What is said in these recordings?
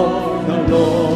보혈로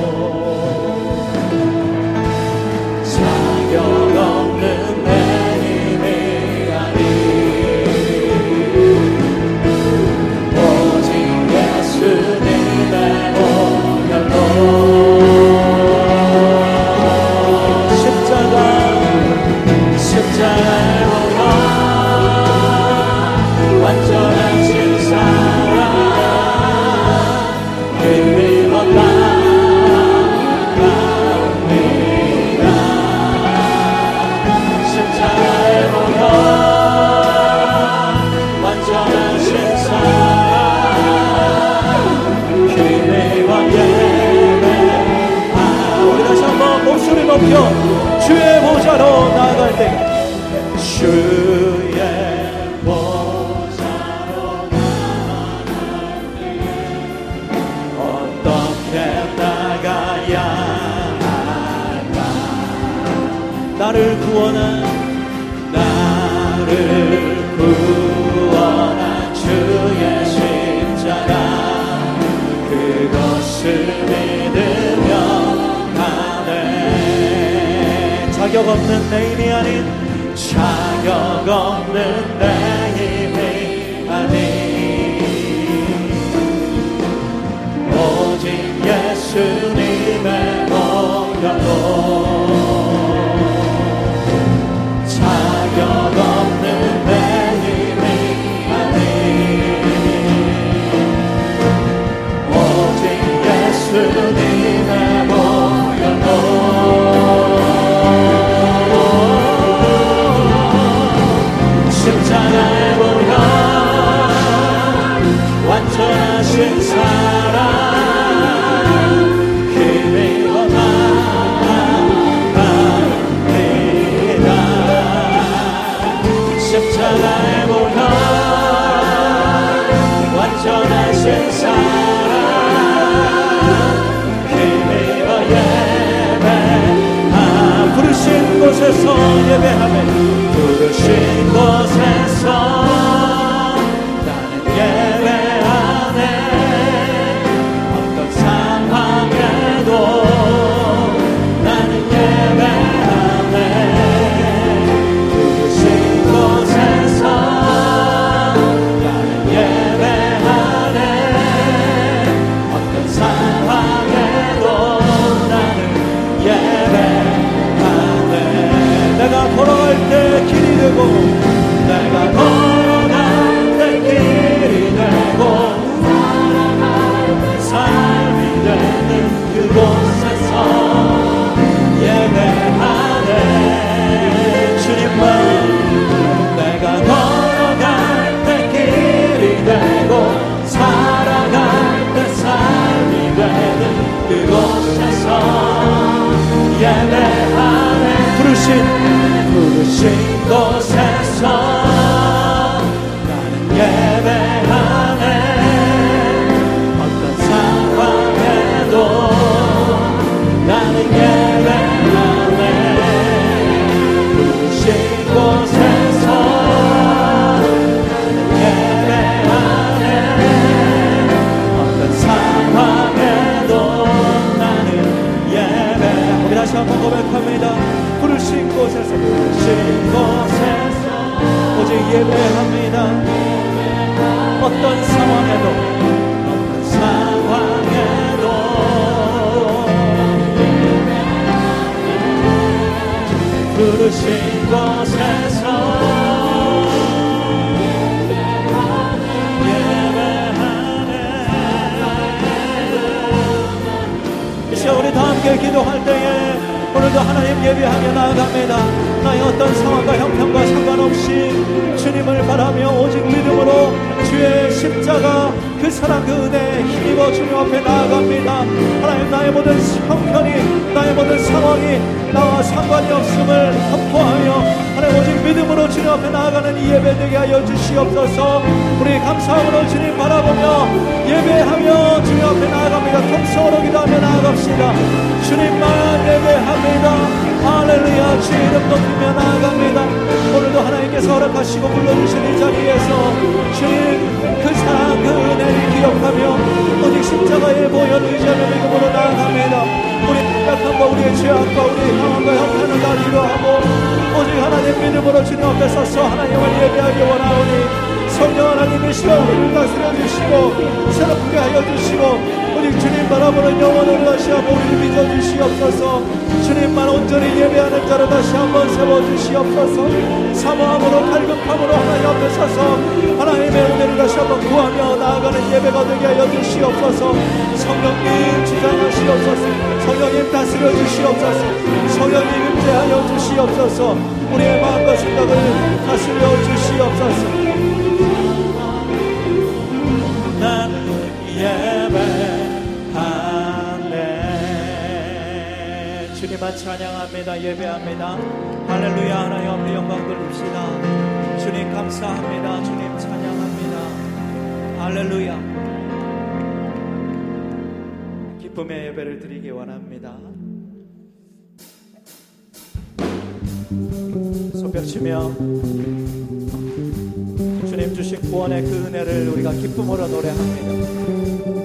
Lord. 예배하며 부르신 곳에 상황 나아갑니다. 나의 어떤 상황과 형편과 상관없이 주님을 바라며 오직 믿음으로 주의 십자가 그 사랑 그 은혜에 힘입어 주님 앞에 나아갑니다. 하나님 나의 모든 형편이 나의 모든 상황이 나와 상관이 없음을 선포하며 하나님 오직 믿음으로 주님 앞에 나아가는 이 예배 되게 하여 주시옵소서. 우리 감사함으로 주님 바라보며 예배하며 주님 앞에 나아갑니다. 통성으로 기도하며 나아갑시다. 주님만 예배합니다 할렐루야 주의 이름 높이며 나아갑니다. 오늘도 하나님께서 허락하시고 불러주신 이 자리에서 주님 그 사랑 그 은혜를 기억하며 오직 십자가에 보여 의지하며 믿음으로 나아갑니다. 우리 약함과 우리의 죄악과 우리의 상황과 형편을 다 위로하고 오직 하나님 믿음으로 주님 앞에 서서 하나님을 예배하기 원하오니 성령 하나님 이 시간 우리를 다스려 주시고 새롭게 하여 주시고 오직 주님 바라보는 영혼을 다시 한번 우리를 빚어 주시옵소서. 주님만 온전히 예배하는 자를 다시 한번 세워 주시옵소서. 사모함으로 갈급함으로 하나님 앞에 서서 하나님의 은혜를 다시 한번 구하며 나아가는 예배가 되게 하여 주시옵소서. 성령님 주장하시옵소서. 성령님 다스려 주시옵소서. 성령님 임재하여 주시옵소서. 우리의 마음과 생각을 다스려 주시옵소서 할렐루야 찬양합니다. 예배합니다. 할렐루야 하나님 우리 영광 돌립시다. 주님 감사합니다. 주님 찬양합니다. 할렐루야. 기쁨의 예배를 드리기 원합니다. 소벽치며 주님 주신 구원의 그 은혜를 우리가 기쁨으로 노래합니다.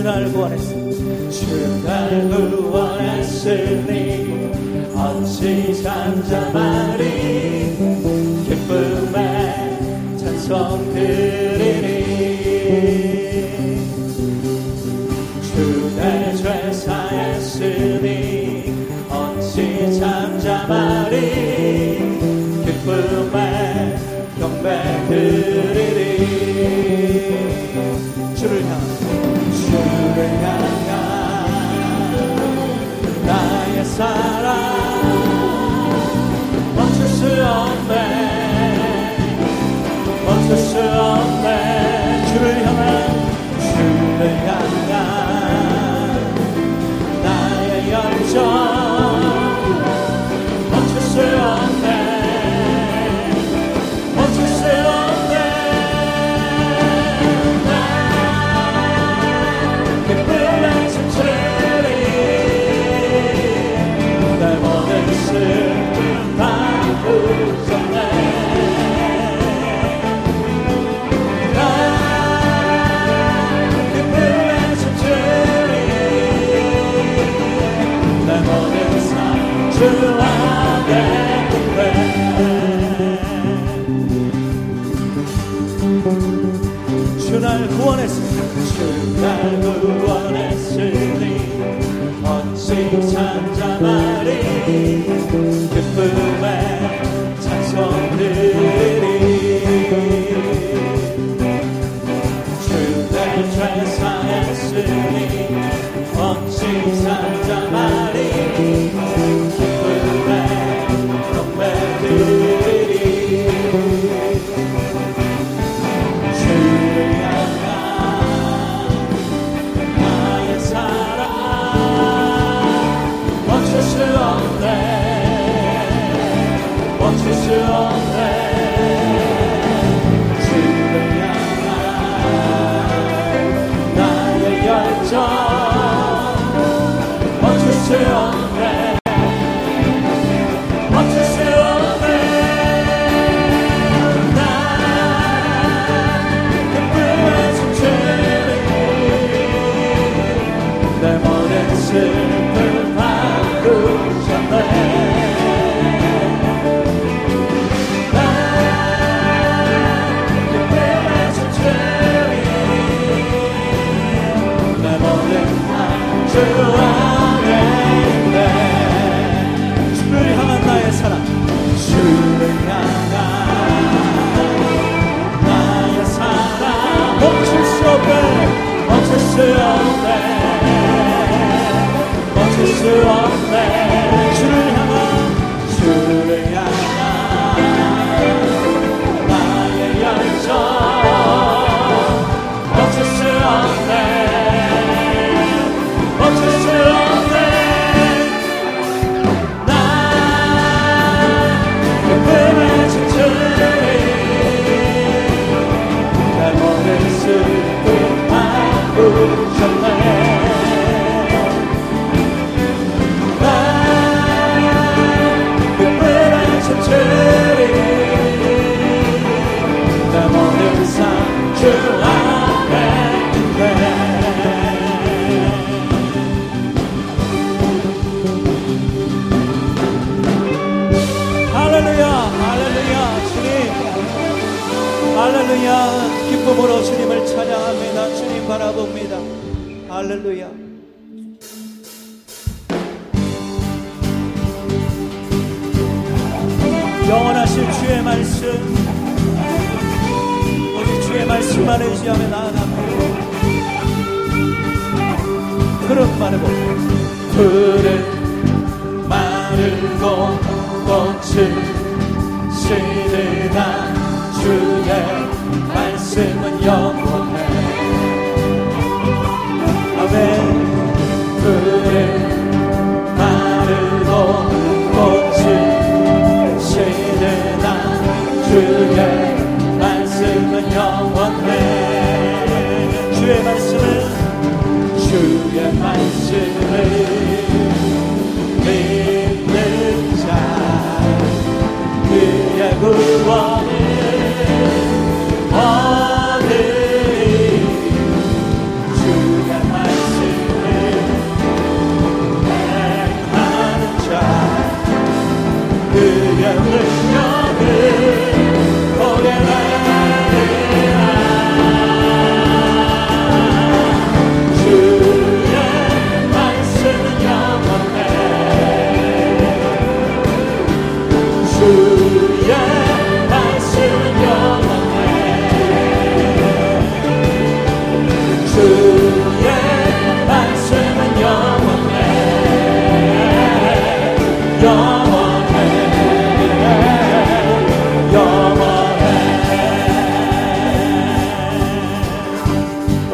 주 날 구원했으니 주 날 구원했으니 어찌 잠잠하리 기쁨에 찬송 드리리. 주내 죄 사했으니 어찌 잠잠하리 기쁨에 경배 드리리. Oh. 주의 말씀. 오직 주의 말씀 안에 의지하며 나아갑니다 그런 말해보세요 그릇 마른 것 꽃을 시대다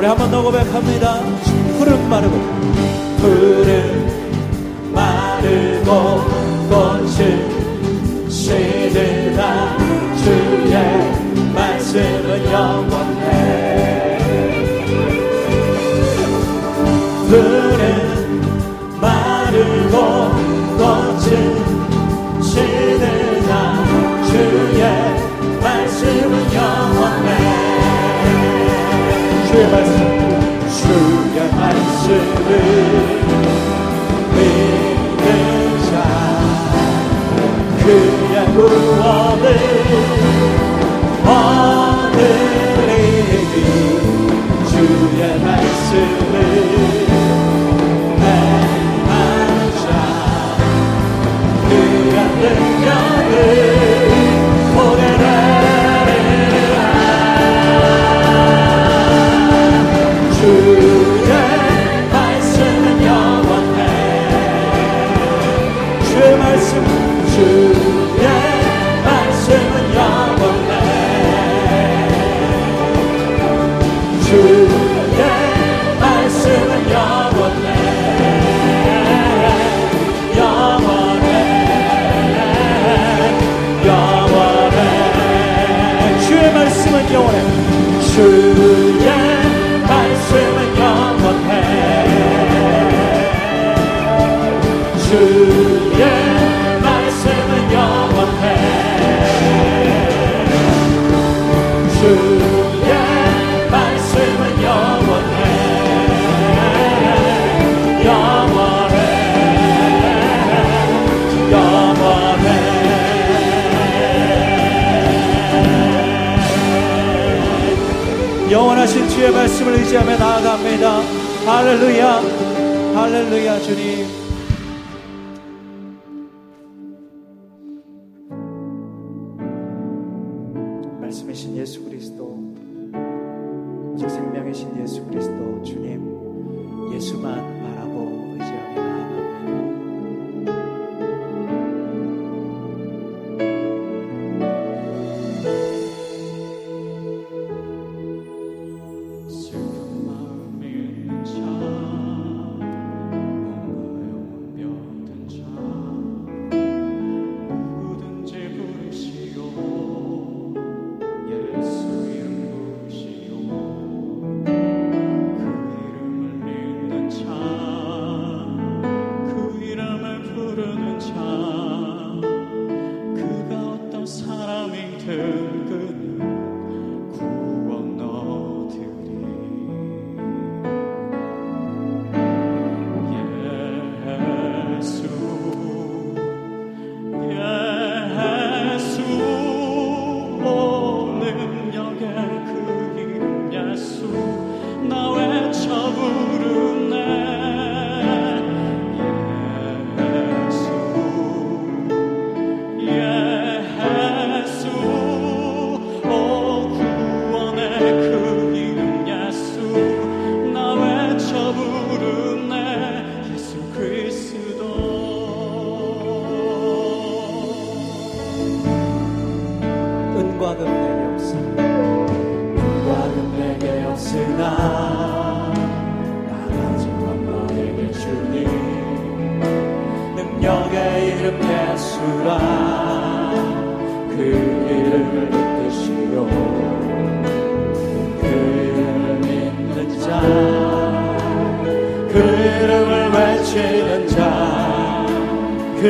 우리 한 번 더 고백합니다. 푸른 마르고 푸른 마르고 꽃을 주의 말씀을 말씀을 의지하며 나아갑니다. 할렐루야, 할렐루야, 주님.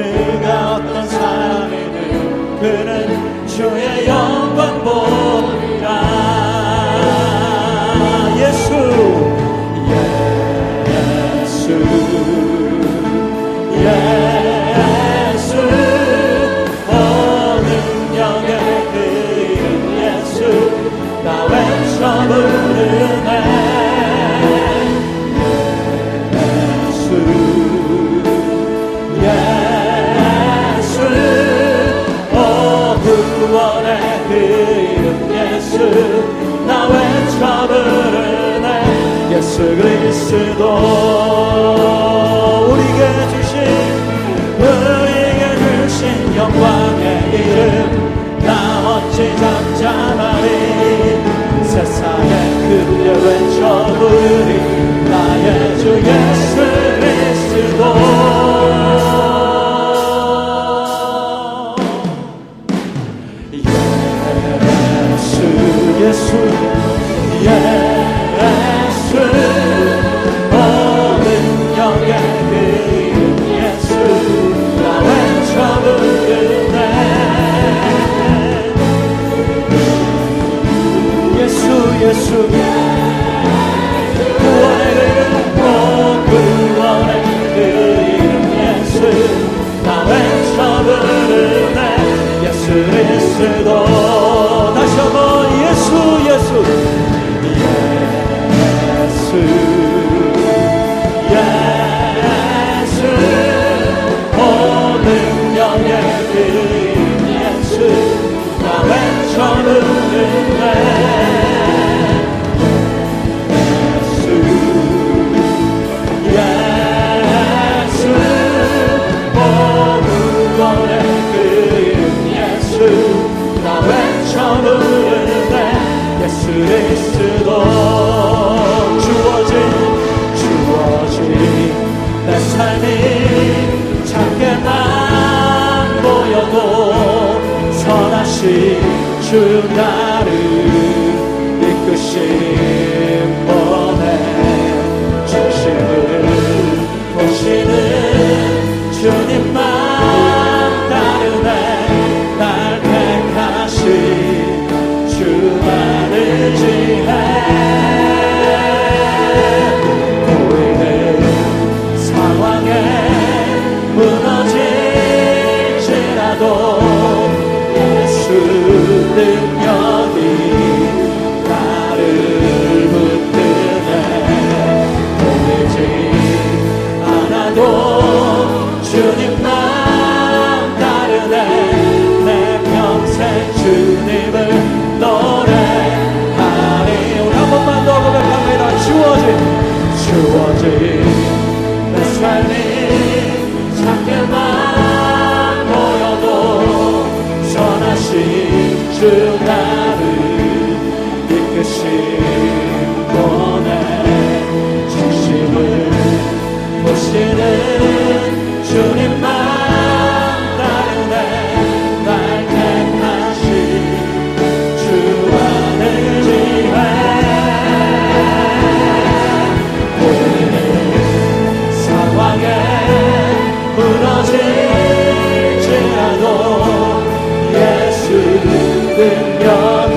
그가 어떤 사람이든 그는 주의 영광 보 예수 그리스도 우리에게 주신 우리에게 주신 영광의 이름 나 어찌 잠잠하리? 세상에 그 외쳐 부르리 나의 주 예수 작게만 보여도 선하신 주 나를 받으면